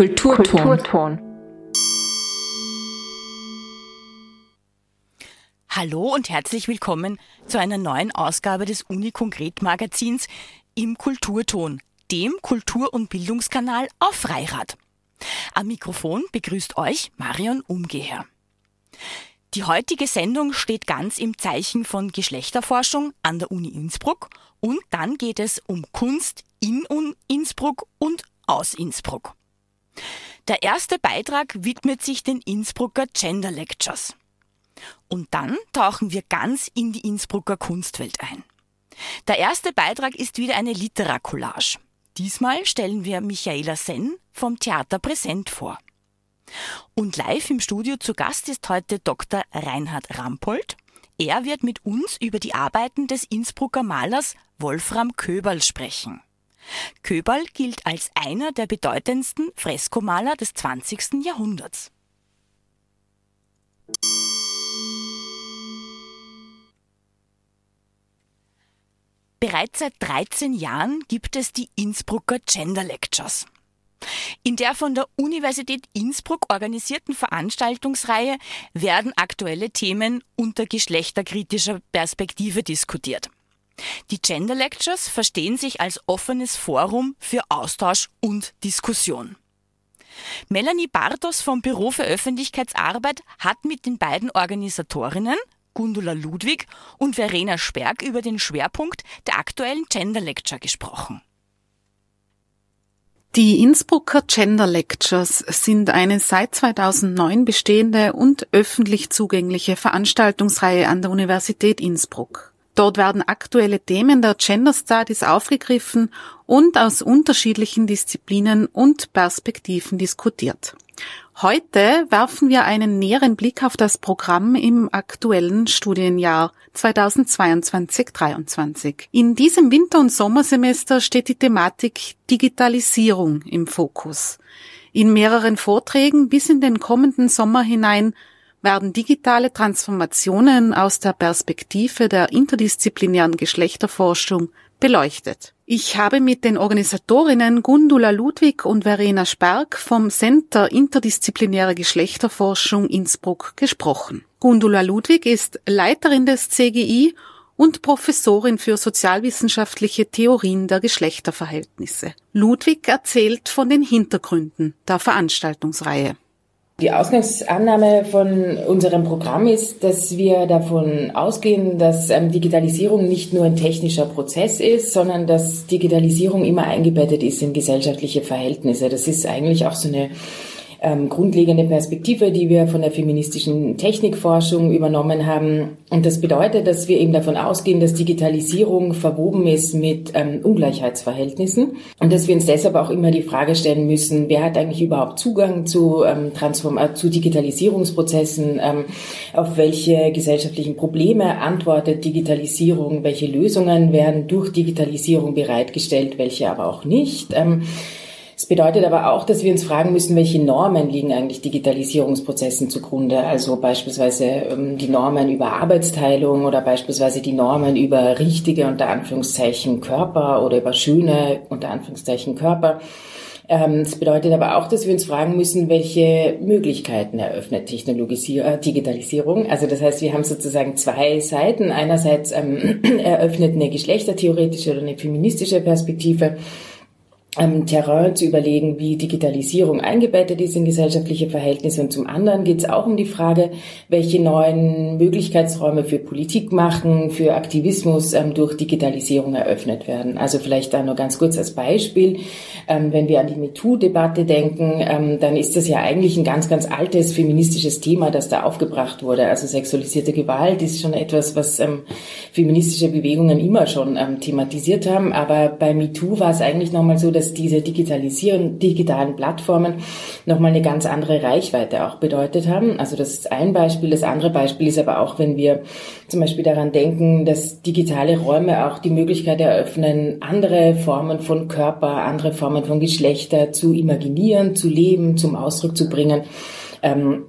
Kulturton. Kulturton. Hallo und herzlich willkommen zu einer neuen Ausgabe des Uni-Konkret Magazins im Kulturton, dem Kultur- und Bildungskanal auf Freirad. Am Mikrofon begrüßt euch Marion Umgeher. Die heutige Sendung steht ganz im Zeichen von Geschlechterforschung an der Uni Innsbruck und dann geht es um Kunst in Innsbruck und aus Innsbruck. Der erste Beitrag widmet sich den Innsbrucker Gender Lectures. Und dann tauchen wir ganz in die Innsbrucker Kunstwelt ein. Der erste Beitrag ist wieder eine Literacollage. Diesmal stellen wir Michaela Senn vom Theater Präsent vor. Und live im Studio zu Gast ist heute Dr. Reinhard Rampold. Er wird mit uns über die Arbeiten des Innsbrucker Malers Wolfram Köberl sprechen. Köberl gilt als einer der bedeutendsten Freskomaler des 20. Jahrhunderts. Bereits seit 13 Jahren gibt es die Innsbrucker Gender Lectures. In der von der Universität Innsbruck organisierten Veranstaltungsreihe werden aktuelle Themen unter geschlechterkritischer Perspektive diskutiert. Die Gender Lectures verstehen sich als offenes Forum für Austausch und Diskussion. Melanie Bartos vom Büro für Öffentlichkeitsarbeit hat mit den beiden Organisatorinnen, Gundula Ludwig und Verena Sperg, über den Schwerpunkt der aktuellen Gender Lecture gesprochen. Die Innsbrucker Gender Lectures sind eine seit 2009 bestehende und öffentlich zugängliche Veranstaltungsreihe an der Universität Innsbruck. Dort werden aktuelle Themen der Gender Studies aufgegriffen und aus unterschiedlichen Disziplinen und Perspektiven diskutiert. Heute werfen wir einen näheren Blick auf das Programm im aktuellen Studienjahr 2022-23. In diesem Winter- und Sommersemester steht die Thematik Digitalisierung im Fokus. In mehreren Vorträgen bis in den kommenden Sommer hinein werden digitale Transformationen aus der Perspektive der interdisziplinären Geschlechterforschung beleuchtet. Ich habe mit den Organisatorinnen Gundula Ludwig und Verena Sperg vom Center Interdisziplinäre Geschlechterforschung Innsbruck gesprochen. Gundula Ludwig ist Leiterin des CGI und Professorin für sozialwissenschaftliche Theorien der Geschlechterverhältnisse. Ludwig erzählt von den Hintergründen der Veranstaltungsreihe. Die Ausgangsannahme von unserem Programm ist, dass wir davon ausgehen, dass ähm, Digitalisierung nicht nur ein technischer Prozess ist, sondern dass Digitalisierung immer eingebettet ist in gesellschaftliche Verhältnisse. Das ist eigentlich auch so eine ähm, grundlegende Perspektive, die wir von der feministischen Technikforschung übernommen haben. Und das bedeutet, dass wir eben davon ausgehen, dass Digitalisierung verwoben ist mit ähm, Ungleichheitsverhältnissen und dass wir uns deshalb auch immer die Frage stellen müssen, wer hat eigentlich überhaupt Zugang zu, ähm, Transform äh, zu Digitalisierungsprozessen, ähm, auf welche gesellschaftlichen Probleme antwortet Digitalisierung, welche Lösungen werden durch Digitalisierung bereitgestellt, welche aber auch nicht. Ähm, es bedeutet aber auch, dass wir uns fragen müssen, welche Normen liegen eigentlich Digitalisierungsprozessen zugrunde. Also beispielsweise ähm, die Normen über Arbeitsteilung oder beispielsweise die Normen über richtige unter Anführungszeichen Körper oder über schöne unter Anführungszeichen Körper. Ähm, es bedeutet aber auch, dass wir uns fragen müssen, welche Möglichkeiten eröffnet Technologisierung, äh, Digitalisierung. Also das heißt, wir haben sozusagen zwei Seiten. Einerseits ähm, eröffnet eine geschlechtertheoretische oder eine feministische Perspektive ähm, Terrain zu überlegen, wie Digitalisierung eingebettet ist in gesellschaftliche Verhältnisse. Und zum anderen geht es auch um die Frage, welche neuen Möglichkeitsräume für Politik machen, für Aktivismus ähm, durch Digitalisierung eröffnet werden. Also vielleicht da nur ganz kurz als Beispiel. Ähm, wenn wir an die MeToo-Debatte denken, ähm, dann ist das ja eigentlich ein ganz, ganz altes feministisches Thema, das da aufgebracht wurde. Also sexualisierte Gewalt ist schon etwas, was ähm, feministische Bewegungen immer schon ähm, thematisiert haben. Aber bei MeToo war es eigentlich nochmal so, dass diese Digitalisierung, digitalen Plattformen nochmal eine ganz andere Reichweite auch bedeutet haben. Also das ist ein Beispiel. Das andere Beispiel ist aber auch, wenn wir zum Beispiel daran denken, dass digitale Räume auch die Möglichkeit eröffnen, andere Formen von Körper, andere Formen von Geschlechter zu imaginieren, zu leben, zum Ausdruck zu bringen. Ähm,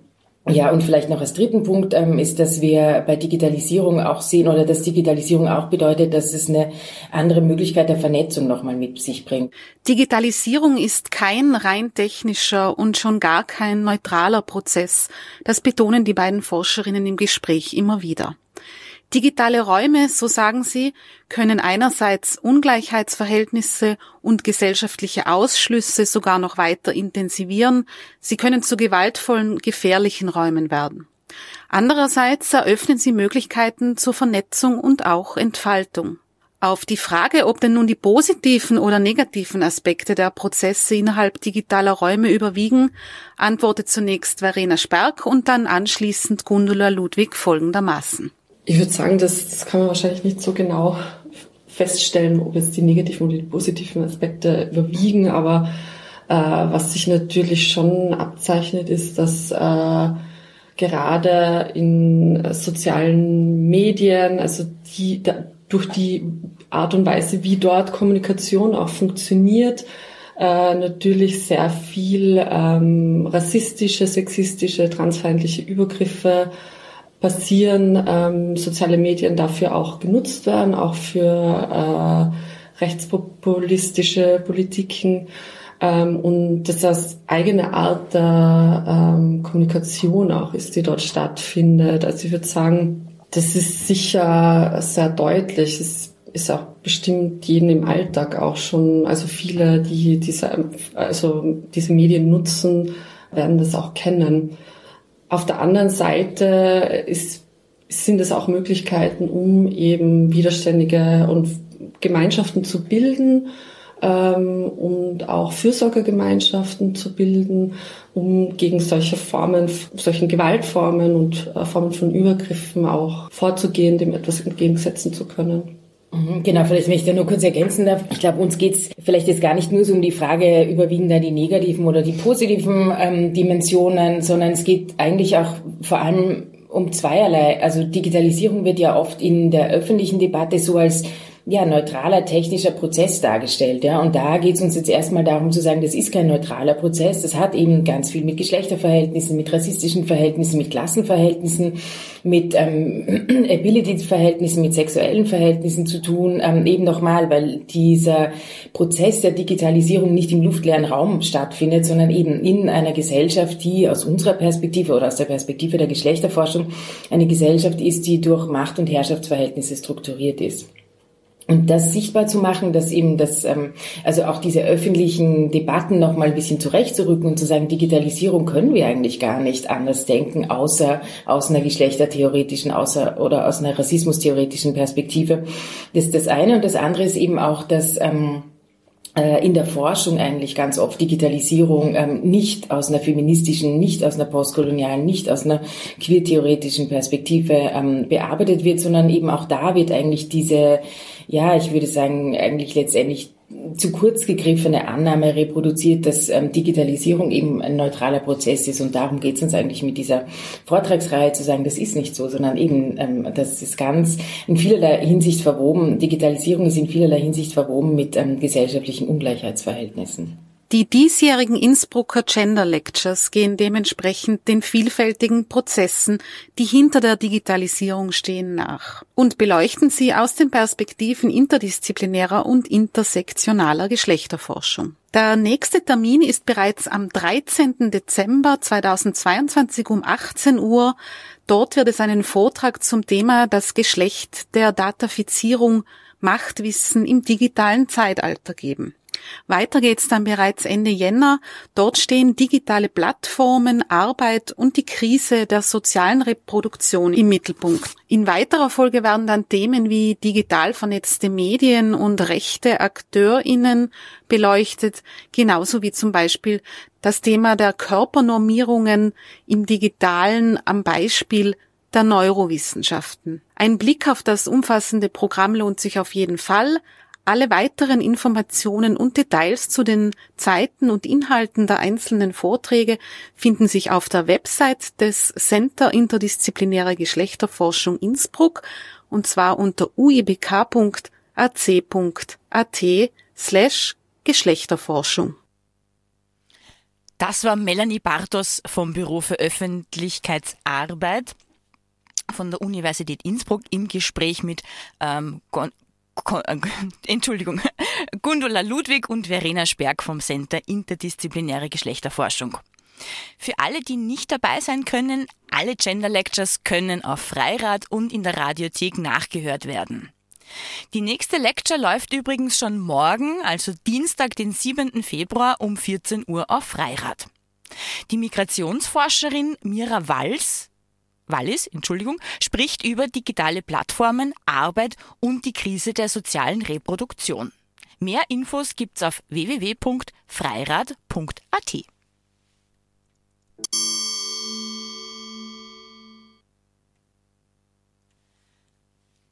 Ja, und vielleicht noch als dritten Punkt ähm, ist, dass wir bei Digitalisierung auch sehen oder dass Digitalisierung auch bedeutet, dass es eine andere Möglichkeit der Vernetzung nochmal mit sich bringt. Digitalisierung ist kein rein technischer und schon gar kein neutraler Prozess. Das betonen die beiden Forscherinnen im Gespräch immer wieder. Digitale Räume, so sagen sie, können einerseits Ungleichheitsverhältnisse und gesellschaftliche Ausschlüsse sogar noch weiter intensivieren, sie können zu gewaltvollen, gefährlichen Räumen werden. Andererseits eröffnen sie Möglichkeiten zur Vernetzung und auch Entfaltung. Auf die Frage, ob denn nun die positiven oder negativen Aspekte der Prozesse innerhalb digitaler Räume überwiegen, antwortet zunächst Verena Sperk und dann anschließend Gundula Ludwig folgendermaßen. Ich würde sagen, das, das kann man wahrscheinlich nicht so genau feststellen, ob jetzt die negativen oder die positiven Aspekte überwiegen, aber äh, was sich natürlich schon abzeichnet, ist, dass äh, gerade in sozialen Medien, also die da, durch die Art und Weise, wie dort Kommunikation auch funktioniert, äh, natürlich sehr viel ähm, rassistische, sexistische, transfeindliche Übergriffe passieren, ähm, soziale Medien dafür auch genutzt werden, auch für äh, rechtspopulistische Politiken ähm, und dass das eigene Art der ähm, Kommunikation auch ist, die dort stattfindet. Also ich würde sagen, das ist sicher sehr deutlich. Es ist auch bestimmt jeden im Alltag auch schon, also viele, die diese, also diese Medien nutzen, werden das auch kennen. Auf der anderen Seite ist, sind es auch Möglichkeiten, um eben widerständige und Gemeinschaften zu bilden ähm, und auch Fürsorgegemeinschaften zu bilden, um gegen solche Formen, solchen Gewaltformen und äh, Formen von Übergriffen auch vorzugehen, dem etwas entgegensetzen zu können. Mhm, genau, vielleicht wenn ich da nur kurz ergänzen darf. Ich glaube, uns geht's vielleicht jetzt gar nicht nur so um die Frage, überwiegen da die negativen oder die positiven ähm, Dimensionen, sondern es geht eigentlich auch vor allem um zweierlei. Also Digitalisierung wird ja oft in der öffentlichen Debatte so als ja, neutraler technischer Prozess dargestellt. Ja. Und da geht es uns jetzt erstmal darum zu sagen, das ist kein neutraler Prozess. Das hat eben ganz viel mit Geschlechterverhältnissen, mit rassistischen Verhältnissen, mit Klassenverhältnissen, mit ähm, Ability-Verhältnissen, mit sexuellen Verhältnissen zu tun. Ähm, eben nochmal, weil dieser Prozess der Digitalisierung nicht im luftleeren Raum stattfindet, sondern eben in einer Gesellschaft, die aus unserer Perspektive oder aus der Perspektive der Geschlechterforschung eine Gesellschaft ist, die durch Macht- und Herrschaftsverhältnisse strukturiert ist. Und das sichtbar zu machen, dass eben das, ähm, also auch diese öffentlichen Debatten noch mal ein bisschen zurechtzurücken und zu sagen, Digitalisierung können wir eigentlich gar nicht anders denken, außer aus einer geschlechtertheoretischen, außer oder aus einer rassismustheoretischen Perspektive. Das ist das eine. Und das andere ist eben auch, dass ähm, äh, in der Forschung eigentlich ganz oft Digitalisierung ähm, nicht aus einer feministischen, nicht aus einer postkolonialen, nicht aus einer queertheoretischen Perspektive ähm, bearbeitet wird, sondern eben auch da wird eigentlich diese ja, ich würde sagen, eigentlich letztendlich zu kurz gegriffene Annahme reproduziert, dass ähm, Digitalisierung eben ein neutraler Prozess ist. Und darum geht es uns eigentlich mit dieser Vortragsreihe zu sagen, das ist nicht so, sondern eben, ähm, das ist ganz in vielerlei Hinsicht verwoben. Digitalisierung ist in vielerlei Hinsicht verwoben mit ähm, gesellschaftlichen Ungleichheitsverhältnissen. Die diesjährigen Innsbrucker Gender Lectures gehen dementsprechend den vielfältigen Prozessen, die hinter der Digitalisierung stehen, nach und beleuchten sie aus den Perspektiven interdisziplinärer und intersektionaler Geschlechterforschung. Der nächste Termin ist bereits am 13. Dezember 2022 um 18 Uhr. Dort wird es einen Vortrag zum Thema das Geschlecht der Datafizierung Machtwissen im digitalen Zeitalter geben. Weiter geht's dann bereits Ende Jänner. Dort stehen digitale Plattformen, Arbeit und die Krise der sozialen Reproduktion im Mittelpunkt. In weiterer Folge werden dann Themen wie digital vernetzte Medien und rechte AkteurInnen beleuchtet, genauso wie zum Beispiel das Thema der Körpernormierungen im Digitalen am Beispiel der Neurowissenschaften. Ein Blick auf das umfassende Programm lohnt sich auf jeden Fall. Alle weiteren Informationen und Details zu den Zeiten und Inhalten der einzelnen Vorträge finden sich auf der Website des Center Interdisziplinäre Geschlechterforschung Innsbruck und zwar unter uibk.ac.at slash Geschlechterforschung. Das war Melanie Bartos vom Büro für Öffentlichkeitsarbeit von der Universität Innsbruck im Gespräch mit ähm, äh, Entschuldigung, Gundula Ludwig und Verena Sperg vom Center Interdisziplinäre Geschlechterforschung. Für alle, die nicht dabei sein können, alle Gender Lectures können auf Freirad und in der Radiothek nachgehört werden. Die nächste Lecture läuft übrigens schon morgen, also Dienstag, den 7. Februar um 14 Uhr auf Freirad. Die Migrationsforscherin Mira Walls Wallis, Entschuldigung, spricht über digitale Plattformen, Arbeit und die Krise der sozialen Reproduktion. Mehr Infos gibt's auf www.freirad.at.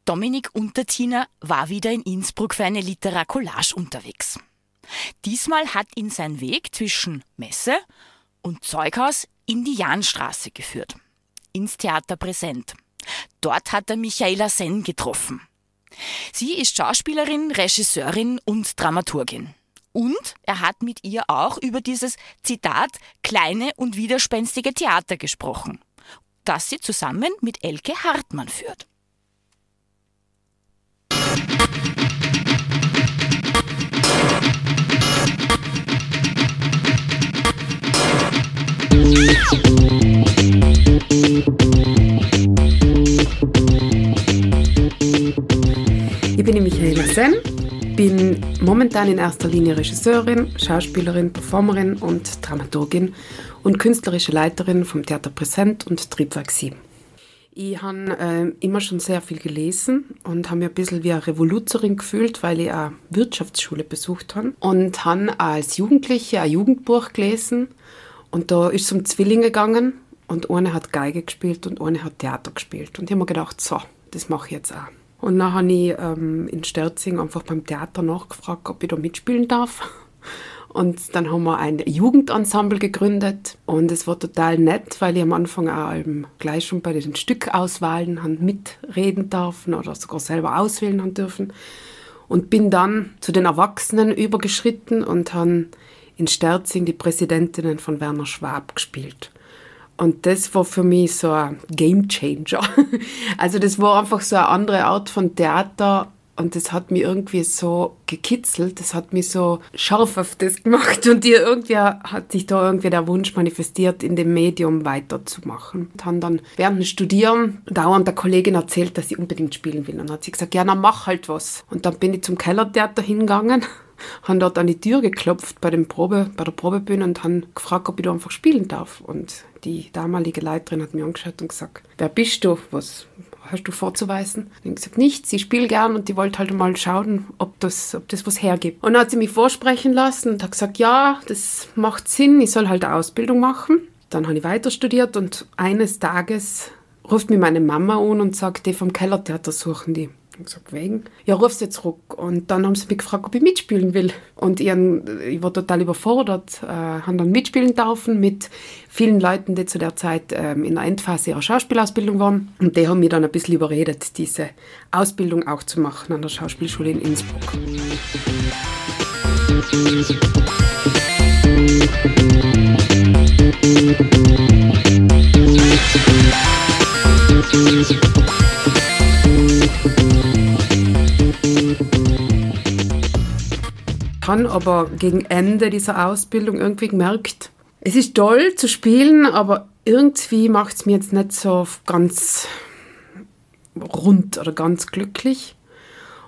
Dominik Unterziner war wieder in Innsbruck für eine Literacollage unterwegs. Diesmal hat ihn sein Weg zwischen Messe und Zeughaus in die Jahnstraße geführt, ins Theater Präsent. Dort hat er Michaela Senn getroffen. Sie ist Schauspielerin, Regisseurin und Dramaturgin. Und er hat mit ihr auch über dieses Zitat kleine und widerspenstige Theater gesprochen, das sie zusammen mit Elke Hartmann führt. Ich bin Michaela Senn, bin momentan in erster Linie Regisseurin, Schauspielerin, Performerin und Dramaturgin und künstlerische Leiterin vom Theater Präsent und Triebwerk 7. Ich habe äh, immer schon sehr viel gelesen und habe mich ein bisschen wie eine Revoluzerin gefühlt, weil ich eine Wirtschaftsschule besucht habe. Und habe als Jugendliche ein Jugendbuch gelesen. Und da ist es um Zwillinge gegangen. Und eine hat Geige gespielt und eine hat Theater gespielt. Und ich habe mir gedacht, so, das mache ich jetzt auch. Und dann habe ich ähm, in Sterzing einfach beim Theater nachgefragt, ob ich da mitspielen darf. Und dann haben wir ein Jugendensemble gegründet und es war total nett, weil ich am Anfang auch gleich schon bei den Stückauswahlen mitreden dürfen oder sogar selber auswählen haben dürfen. Und bin dann zu den Erwachsenen übergeschritten und habe in Sterzing die Präsidentinnen von Werner Schwab gespielt. Und das war für mich so ein Game Changer. Also das war einfach so eine andere Art von Theater, und das hat mich irgendwie so gekitzelt, das hat mich so scharf auf das gemacht und irgendwie hat sich da irgendwie der Wunsch manifestiert, in dem Medium weiterzumachen. Und haben dann während dem Studieren dauernd der Kollegin erzählt, dass sie unbedingt spielen will. Und dann hat sie gesagt, ja, dann mach halt was. Und dann bin ich zum Kellertheater hingegangen haben dort an die Tür geklopft bei, dem Probe, bei der Probebühne und haben gefragt, ob ich da einfach spielen darf. Und die damalige Leiterin hat mir angeschaut und gesagt, wer bist du? Was, hast du vorzuweisen? Und ich habe gesagt, nichts, ich spiele gern und die wollte halt mal schauen, ob das, ob das was hergibt. Und dann hat sie mich vorsprechen lassen und hat gesagt, ja, das macht Sinn, ich soll halt eine Ausbildung machen. Dann habe ich weiter studiert und eines Tages ruft mir meine Mama an und sagt, die vom Kellertheater suchen die. Ich gesagt, wegen? Ja, ruf sie zurück. Und dann haben sie mich gefragt, ob ich mitspielen will. Und ich, ich war total überfordert, äh, haben dann mitspielen dürfen mit vielen Leuten, die zu der Zeit ähm, in der Endphase ihrer Schauspielausbildung waren. Und die haben mich dann ein bisschen überredet, diese Ausbildung auch zu machen an der Schauspielschule in Innsbruck. Kann aber gegen Ende dieser Ausbildung irgendwie gemerkt, es ist toll zu spielen, aber irgendwie macht es mir jetzt nicht so ganz rund oder ganz glücklich.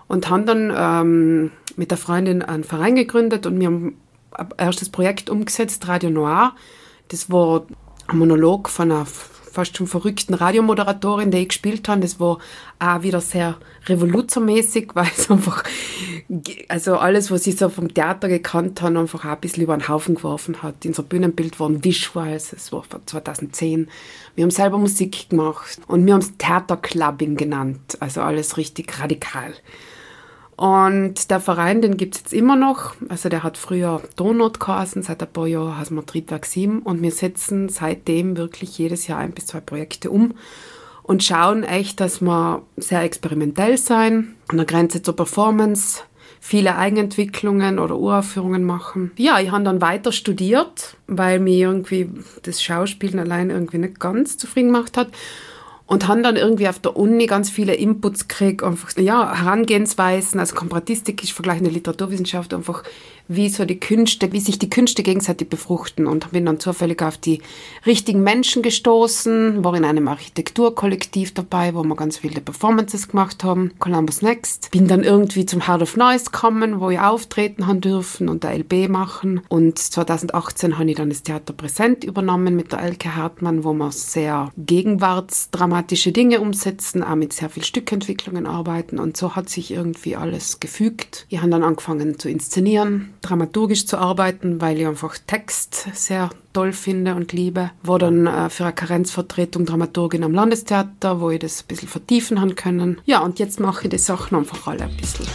Und haben dann ähm, mit der Freundin einen Verein gegründet und wir haben ein erstes Projekt umgesetzt, Radio Noir. Das war ein Monolog von einer fast schon verrückten Radiomoderatorin, die ich gespielt habe. Das war auch wieder sehr revoluzermäßig, weil es einfach, also alles, was ich so vom Theater gekannt habe, einfach auch ein bisschen über den Haufen geworfen hat. Unser Bühnenbild waren Visuals, es war 2010. Wir haben selber Musik gemacht und wir haben es Theaterclubbing genannt, also alles richtig radikal. Und der Verein, den gibt es jetzt immer noch. Also der hat früher Donut geheißen, seit ein paar Jahren heißt wir Triebwerk 7 und wir setzen seitdem wirklich jedes Jahr ein bis zwei Projekte um und schauen echt, dass wir sehr experimentell sein, an der Grenze zur Performance, viele Eigenentwicklungen oder Uraufführungen machen. Ja, ich habe dann weiter studiert, weil mir irgendwie das Schauspielen allein irgendwie nicht ganz zufrieden gemacht hat und haben dann irgendwie auf der Uni ganz viele Inputs gekriegt, einfach, ja, Herangehensweisen, also Komparatistik ist vergleichende Literaturwissenschaft, einfach wie so die Künste, wie sich die Künste gegenseitig befruchten und bin dann zufällig auf die richtigen Menschen gestoßen, war in einem Architekturkollektiv dabei, wo wir ganz viele Performances gemacht haben, Columbus Next. Bin dann irgendwie zum Heart of Noise gekommen, wo ich auftreten haben dürfen und der LB machen und 2018 habe ich dann das Theater Präsent übernommen mit der Elke Hartmann, wo wir sehr gegenwartsdramatische Dinge umsetzen, auch mit sehr viel Stückentwicklungen arbeiten und so hat sich irgendwie alles gefügt. Ich habe dann angefangen zu inszenieren, dramaturgisch zu arbeiten, weil ich einfach Text sehr toll finde und liebe. War dann äh, für eine Karenzvertretung Dramaturgin am Landestheater, wo ich das ein bisschen vertiefen haben können. Ja, und jetzt mache ich die Sachen einfach alle ein bisschen.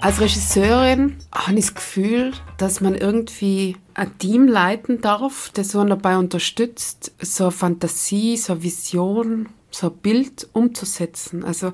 Als Regisseurin habe ich das Gefühl, dass man irgendwie ein Team leiten darf, das man dabei unterstützt, so eine Fantasie, so eine Vision, so ein Bild umzusetzen. Also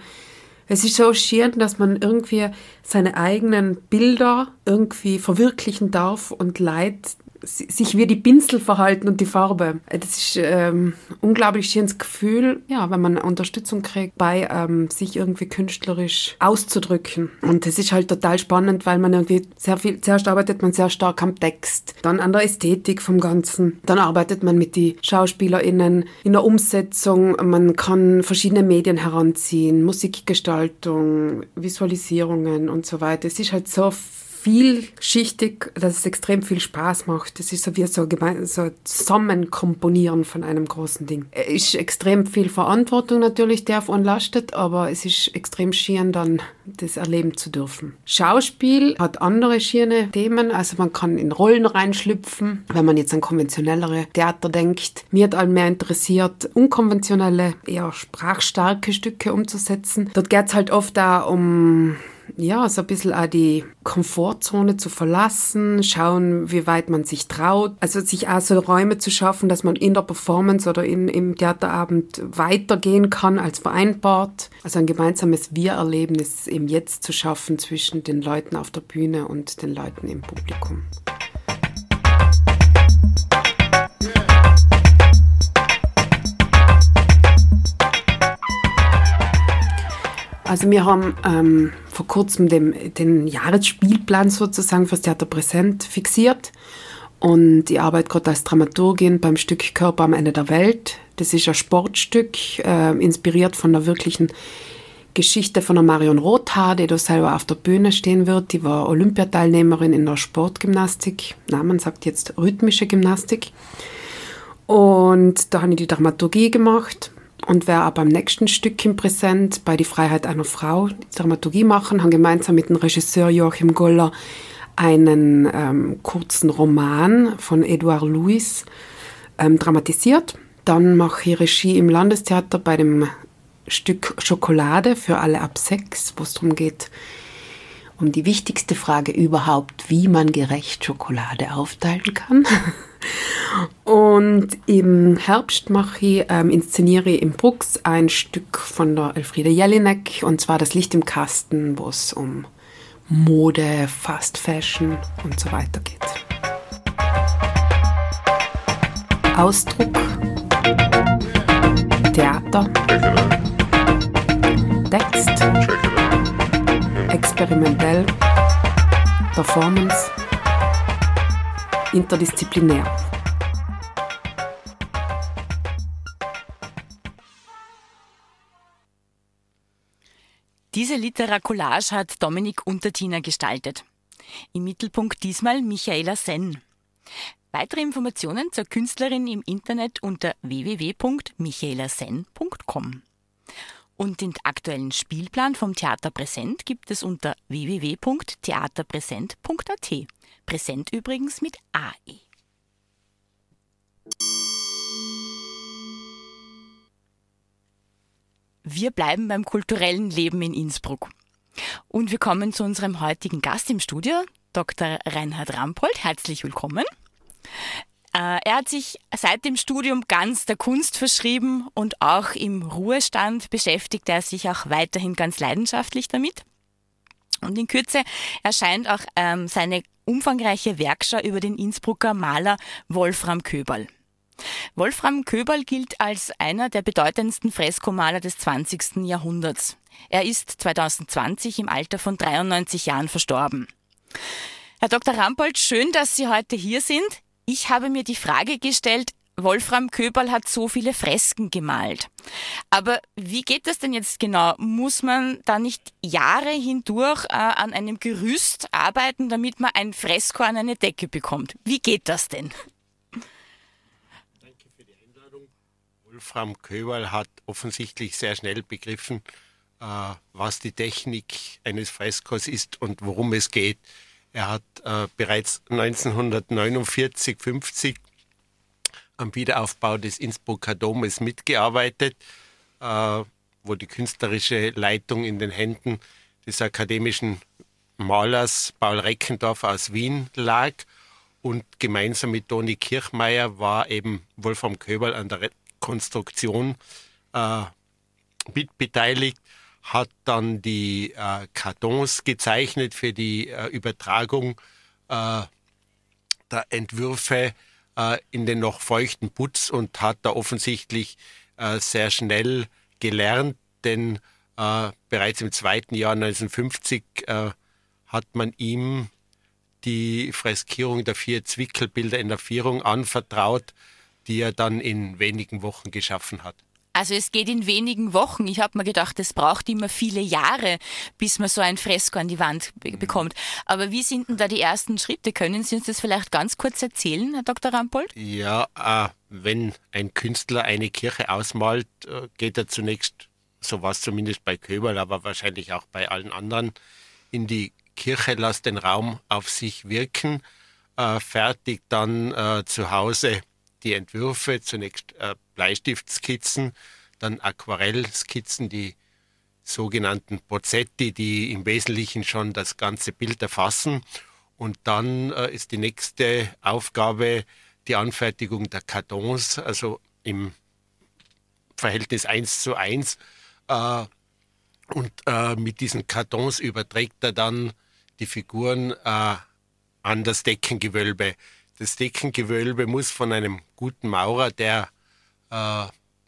es ist so schier, dass man irgendwie seine eigenen Bilder irgendwie verwirklichen darf und Leid sich wie die Pinsel verhalten und die Farbe. Das ist ähm, unglaublich schönes Gefühl, ja, wenn man Unterstützung kriegt, bei ähm, sich irgendwie künstlerisch auszudrücken. Und das ist halt total spannend, weil man irgendwie sehr viel, zuerst arbeitet man sehr stark am Text, dann an der Ästhetik vom Ganzen, dann arbeitet man mit den SchauspielerInnen in der Umsetzung, man kann verschiedene Medien heranziehen, Musikgestaltung, Visualisierungen und so weiter. Es ist halt so vielschichtig, dass es extrem viel Spaß macht. Das ist so wie so, so Zusammenkomponieren von einem großen Ding. Es ist extrem viel Verantwortung natürlich, der auf einen lastet, aber es ist extrem schön, dann das erleben zu dürfen. Schauspiel hat andere schöne Themen, also man kann in Rollen reinschlüpfen, wenn man jetzt an konventionellere Theater denkt. Mir hat allem mehr interessiert, unkonventionelle, eher sprachstarke Stücke umzusetzen. Dort geht es halt oft auch um ja, so ein bisschen auch die Komfortzone zu verlassen, schauen, wie weit man sich traut. Also sich auch so Räume zu schaffen, dass man in der Performance oder in, im Theaterabend weitergehen kann als vereinbart. Also ein gemeinsames Wir-Erlebnis eben jetzt zu schaffen zwischen den Leuten auf der Bühne und den Leuten im Publikum. Also wir haben ähm, vor kurzem den, den Jahresspielplan sozusagen fürs Theater Präsent fixiert und ich arbeite gerade als Dramaturgin beim Stück Körper am Ende der Welt. Das ist ein Sportstück, äh, inspiriert von der wirklichen Geschichte von der Marion Rothaar, die da selber auf der Bühne stehen wird. Die war Olympiateilnehmerin in der Sportgymnastik. Na, man sagt jetzt rhythmische Gymnastik. Und da habe ich die Dramaturgie gemacht und wer aber beim nächsten Stückchen präsent bei Die Freiheit einer Frau die Dramaturgie machen, haben gemeinsam mit dem Regisseur Joachim Goller einen ähm, kurzen Roman von Edouard Louis ähm, dramatisiert. Dann mache ich Regie im Landestheater bei dem Stück Schokolade für alle ab sechs, wo es darum geht, um die wichtigste Frage überhaupt, wie man gerecht Schokolade aufteilen kann. Und im Herbst mache ich, ähm, inszeniere ich im Brux ein Stück von der Elfriede Jelinek, und zwar Das Licht im Kasten, wo es um Mode, Fast Fashion und so weiter geht. Ausdruck, Theater, Text, experimentell, Performance, interdisziplinär. Diese Literacollage hat Dominik Untertiner gestaltet. Im Mittelpunkt diesmal Michaela Senn. Weitere Informationen zur Künstlerin im Internet unter www.michaelasen.com. Und den aktuellen Spielplan vom Theater Präsent gibt es unter www.theaterpräsent.at. Präsent übrigens mit AE. Wir bleiben beim kulturellen Leben in Innsbruck. Und wir kommen zu unserem heutigen Gast im Studio, Dr. Reinhard Rampold. Herzlich willkommen. Äh, er hat sich seit dem Studium ganz der Kunst verschrieben und auch im Ruhestand beschäftigt er sich auch weiterhin ganz leidenschaftlich damit. Und in Kürze erscheint auch ähm, seine umfangreiche Werkschau über den Innsbrucker Maler Wolfram Köberl. Wolfram Köberl gilt als einer der bedeutendsten Freskomaler des 20. Jahrhunderts. Er ist 2020 im Alter von 93 Jahren verstorben. Herr Dr. Rampold, schön, dass Sie heute hier sind. Ich habe mir die Frage gestellt, Wolfram Köberl hat so viele Fresken gemalt. Aber wie geht das denn jetzt genau? Muss man da nicht Jahre hindurch äh, an einem Gerüst arbeiten, damit man ein Fresko an eine Decke bekommt? Wie geht das denn? Danke für die Einladung. Wolfram Köberl hat offensichtlich sehr schnell begriffen, äh, was die Technik eines Freskos ist und worum es geht. Er hat äh, bereits 1949, 50 am Wiederaufbau des Innsbrucker Domes mitgearbeitet, äh, wo die künstlerische Leitung in den Händen des akademischen Malers Paul Reckendorf aus Wien lag. Und gemeinsam mit Toni Kirchmeier war eben Wolfram Köberl an der Rekonstruktion äh, mitbeteiligt, hat dann die äh, Kartons gezeichnet für die äh, Übertragung äh, der Entwürfe äh, in den noch feuchten Putz und hat da offensichtlich äh, sehr schnell gelernt, denn äh, bereits im zweiten Jahr 1950 äh, hat man ihm die Freskierung der vier Zwickelbilder in der Vierung anvertraut, die er dann in wenigen Wochen geschaffen hat. Also es geht in wenigen Wochen. Ich habe mir gedacht, es braucht immer viele Jahre, bis man so ein Fresko an die Wand be mhm. bekommt. Aber wie sind denn da die ersten Schritte? Können Sie uns das vielleicht ganz kurz erzählen, Herr Dr. Rampold? Ja, äh, wenn ein Künstler eine Kirche ausmalt, äh, geht er zunächst, so war es zumindest bei Köberl, aber wahrscheinlich auch bei allen anderen, in die Kirche, lässt den Raum auf sich wirken, äh, fertigt dann äh, zu Hause die Entwürfe, zunächst äh, Bleistiftskizzen, dann Aquarellskizzen, die sogenannten Pozzetti, die im Wesentlichen schon das ganze Bild erfassen. Und dann äh, ist die nächste Aufgabe die Anfertigung der Kartons, also im Verhältnis 1 zu 1. Äh, und äh, mit diesen Kartons überträgt er dann die Figuren äh, an das Deckengewölbe. Das Deckengewölbe muss von einem guten Maurer, der äh,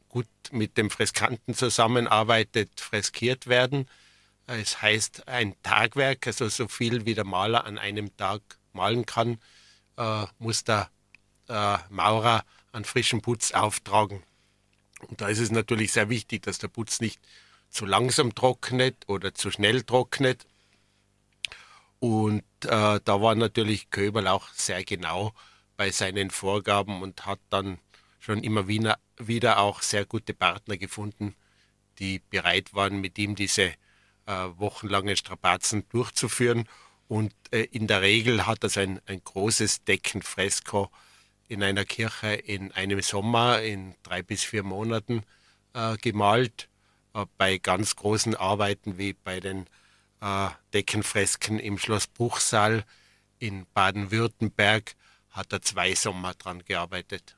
gut mit dem Freskanten zusammenarbeitet, freskiert werden. Es heißt ein Tagwerk, also so viel wie der Maler an einem Tag malen kann, äh, muss der äh, Maurer an frischem Putz auftragen. Und da ist es natürlich sehr wichtig, dass der Putz nicht zu langsam trocknet oder zu schnell trocknet, und äh, da war natürlich Köberl auch sehr genau bei seinen Vorgaben und hat dann schon immer wieder, auch sehr gute Partner gefunden, die bereit waren, mit ihm diese äh, wochenlangen Strapazen durchzuführen. Und äh, in der Regel hat er so ein, ein großes Deckenfresko in einer Kirche in einem Sommer in drei bis vier Monaten äh, gemalt. Äh, bei ganz großen Arbeiten wie bei den äh, Deckenfresken im Schloss Bruchsal in Baden-Württemberg hat er zwei Sommer dran gearbeitet.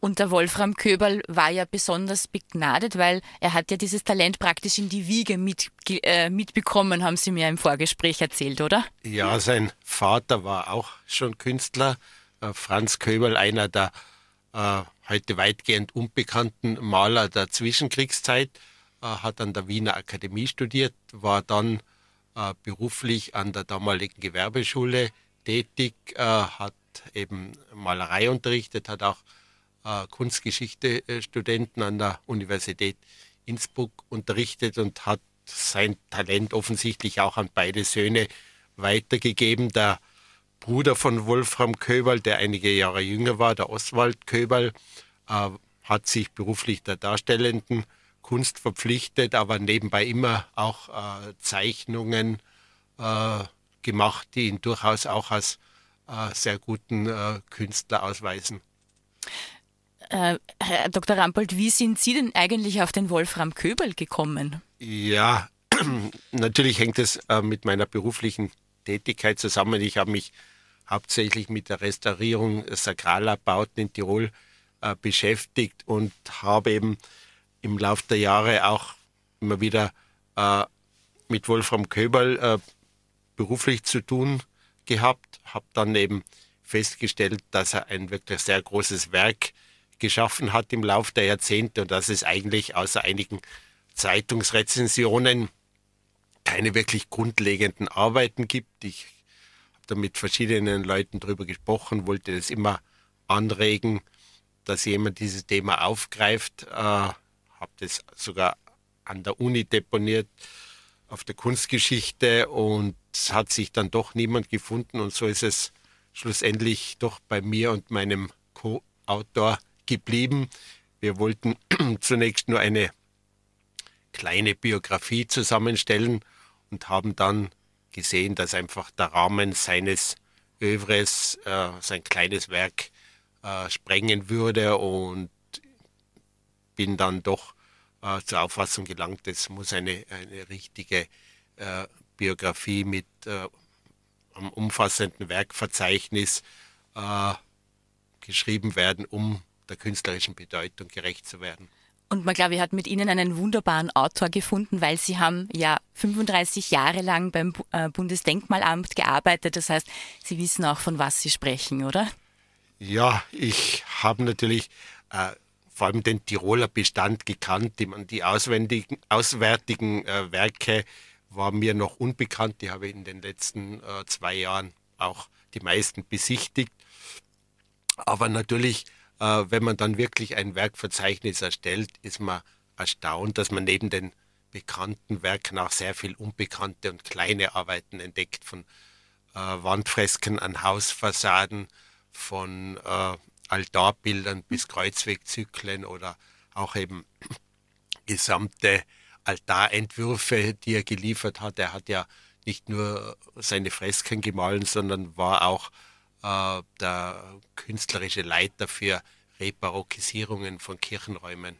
Und der Wolfram Köberl war ja besonders begnadet, weil er hat ja dieses Talent praktisch in die Wiege mit, äh, mitbekommen, haben Sie mir im Vorgespräch erzählt, oder? Ja, sein Vater war auch schon Künstler. Äh, Franz Köberl, einer der äh, heute weitgehend unbekannten Maler der Zwischenkriegszeit. Äh, hat an der Wiener Akademie studiert, war dann äh, beruflich an der damaligen Gewerbeschule tätig, äh, hat eben Malerei unterrichtet, hat auch Kunstgeschichte-Studenten an der Universität Innsbruck unterrichtet und hat sein Talent offensichtlich auch an beide Söhne weitergegeben. Der Bruder von Wolfram Köberl, der einige Jahre jünger war, der Oswald Köberl, äh, hat sich beruflich der darstellenden Kunst verpflichtet, aber nebenbei immer auch äh, Zeichnungen äh, gemacht, die ihn durchaus auch als äh, sehr guten äh, Künstler ausweisen. Äh, Herr Dr. Rampold, wie sind Sie denn eigentlich auf den Wolfram Köberl gekommen? Ja, natürlich hängt es äh, mit meiner beruflichen Tätigkeit zusammen. Ich habe mich hauptsächlich mit der Restaurierung sakraler Bauten in Tirol beschäftigt und habe eben im Laufe der Jahre auch immer wieder äh, mit Wolfram Köberl äh, beruflich zu tun gehabt, habe dann eben festgestellt, dass er ein wirklich sehr großes Werk geschaffen hat im Laufe der Jahrzehnte und dass es eigentlich außer einigen Zeitungsrezensionen keine wirklich grundlegenden Arbeiten gibt. Ich habe da mit verschiedenen Leuten drüber gesprochen, wollte das immer anregen, dass jemand dieses Thema aufgreift. Äh, habe das sogar an der Uni deponiert auf der Kunstgeschichte und hat sich dann doch niemand gefunden und so ist es schlussendlich doch bei mir und meinem Co-Autor geblieben. Wir wollten zunächst nur eine kleine Biografie zusammenstellen und haben dann gesehen, dass einfach der Rahmen seines Övres, äh, sein kleines Werk, äh, sprengen würde und bin dann doch äh, zur Auffassung gelangt, es muss eine, eine richtige äh, Biografie mit äh, einem umfassenden Werkverzeichnis äh, geschrieben werden, um der künstlerischen Bedeutung gerecht zu werden. Und man glaube ich hat mit Ihnen einen wunderbaren Autor gefunden, weil Sie haben ja 35 Jahre lang beim äh, Bundesdenkmalamt gearbeitet. Das heißt, Sie wissen auch, von was Sie sprechen, oder? Ja, ich habe natürlich äh, vor allem den Tiroler Bestand gekannt. Die, die auswendigen, auswärtigen äh, Werke waren mir noch unbekannt. Die habe ich in den letzten äh, zwei Jahren auch die meisten besichtigt. Aber natürlich äh, wenn man dann wirklich ein Werkverzeichnis erstellt, ist man erstaunt, dass man neben den bekannten Werken auch sehr viel unbekannte und kleine Arbeiten entdeckt, von äh, Wandfresken an Hausfassaden, von äh, Altarbildern bis Kreuzwegzyklen oder auch eben gesamte Altarentwürfe, die er geliefert hat. Er hat ja nicht nur seine Fresken gemahlen, sondern war auch äh, der künstlerische Leiter für Rebarockisierungen von Kirchenräumen.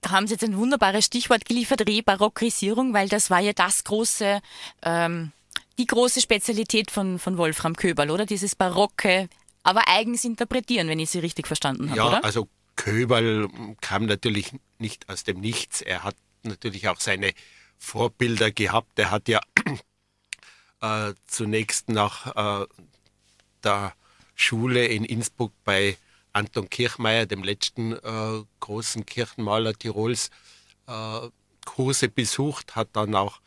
Da haben Sie jetzt ein wunderbares Stichwort geliefert, Rebarockisierung, weil das war ja das große, ähm, die große Spezialität von, von Wolfram Köberl, oder? Dieses barocke, aber eigens interpretieren, wenn ich Sie richtig verstanden habe, ja, oder? also Köberl kam natürlich nicht aus dem Nichts. Er hat natürlich auch seine Vorbilder gehabt. Er hat ja äh, zunächst nach äh, der Schule in Innsbruck bei Anton Kirchmeier, dem letzten äh, großen Kirchenmaler Tirols, äh, Kurse besucht, hat dann auch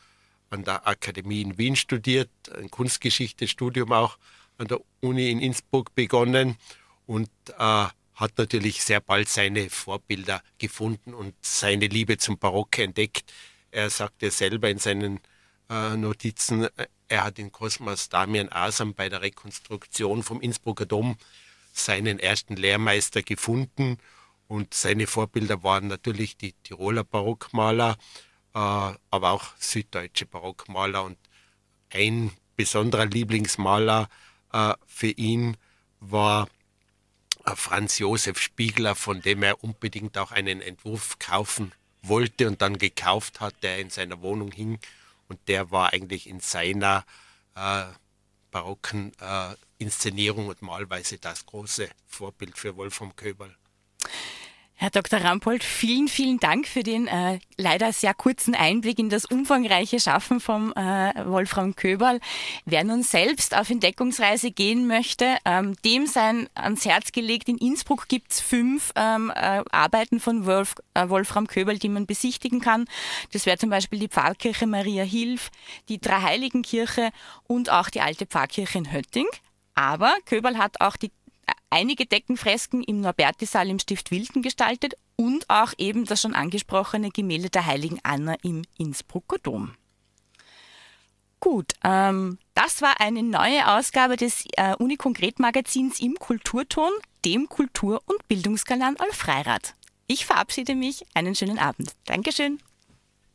an der Akademie in Wien studiert, ein Kunstgeschichtestudium auch an der Uni in Innsbruck begonnen und äh, hat natürlich sehr bald seine Vorbilder gefunden und seine Liebe zum Barock entdeckt. Er sagte selber in seinen äh, Notizen, äh, er hat in Kosmos Damian Asam bei der Rekonstruktion vom Innsbrucker Dom seinen ersten Lehrmeister gefunden und seine Vorbilder waren natürlich die Tiroler Barockmaler, äh, aber auch süddeutsche Barockmaler und ein besonderer Lieblingsmaler für ihn war äh, Franz Josef Spiegler, von dem er unbedingt auch einen Entwurf kaufen wollte und dann gekauft hat, der in seiner Wohnung hing und der war eigentlich in seiner äh, barocken äh, Inszenierung und Malweise das große Vorbild für Wolfram Köberl. Herr Dr. Rampold, vielen, vielen Dank für den äh, leider sehr kurzen Einblick in das umfangreiche Schaffen von äh, Wolfram Köberl. Wer nun selbst auf Entdeckungsreise gehen möchte, ähm, dem sein ans Herz gelegt. In Innsbruck gibt's fünf ähm, äh, Arbeiten von Wolf, äh, Wolfram Köberl, die man besichtigen kann. Das wäre zum Beispiel die Pfarrkirche Maria Hilf, die Dreieiligenkirche und auch die alte Pfarrkirche in Hötting. Aber Köberl hat auch die einige Deckenfresken im Norbertisaal im Stift Wilden gestaltet und auch eben das schon angesprochene Gemälde der heiligen Anna im Innsbrucker Dom. Gut, ähm, das war eine neue Ausgabe des äh, Uni-Konkret-Magazins im Kulturton, dem Kultur- und Bildungskanal Freirad. Ich verabschiede mich. Einen schönen Abend. Dankeschön.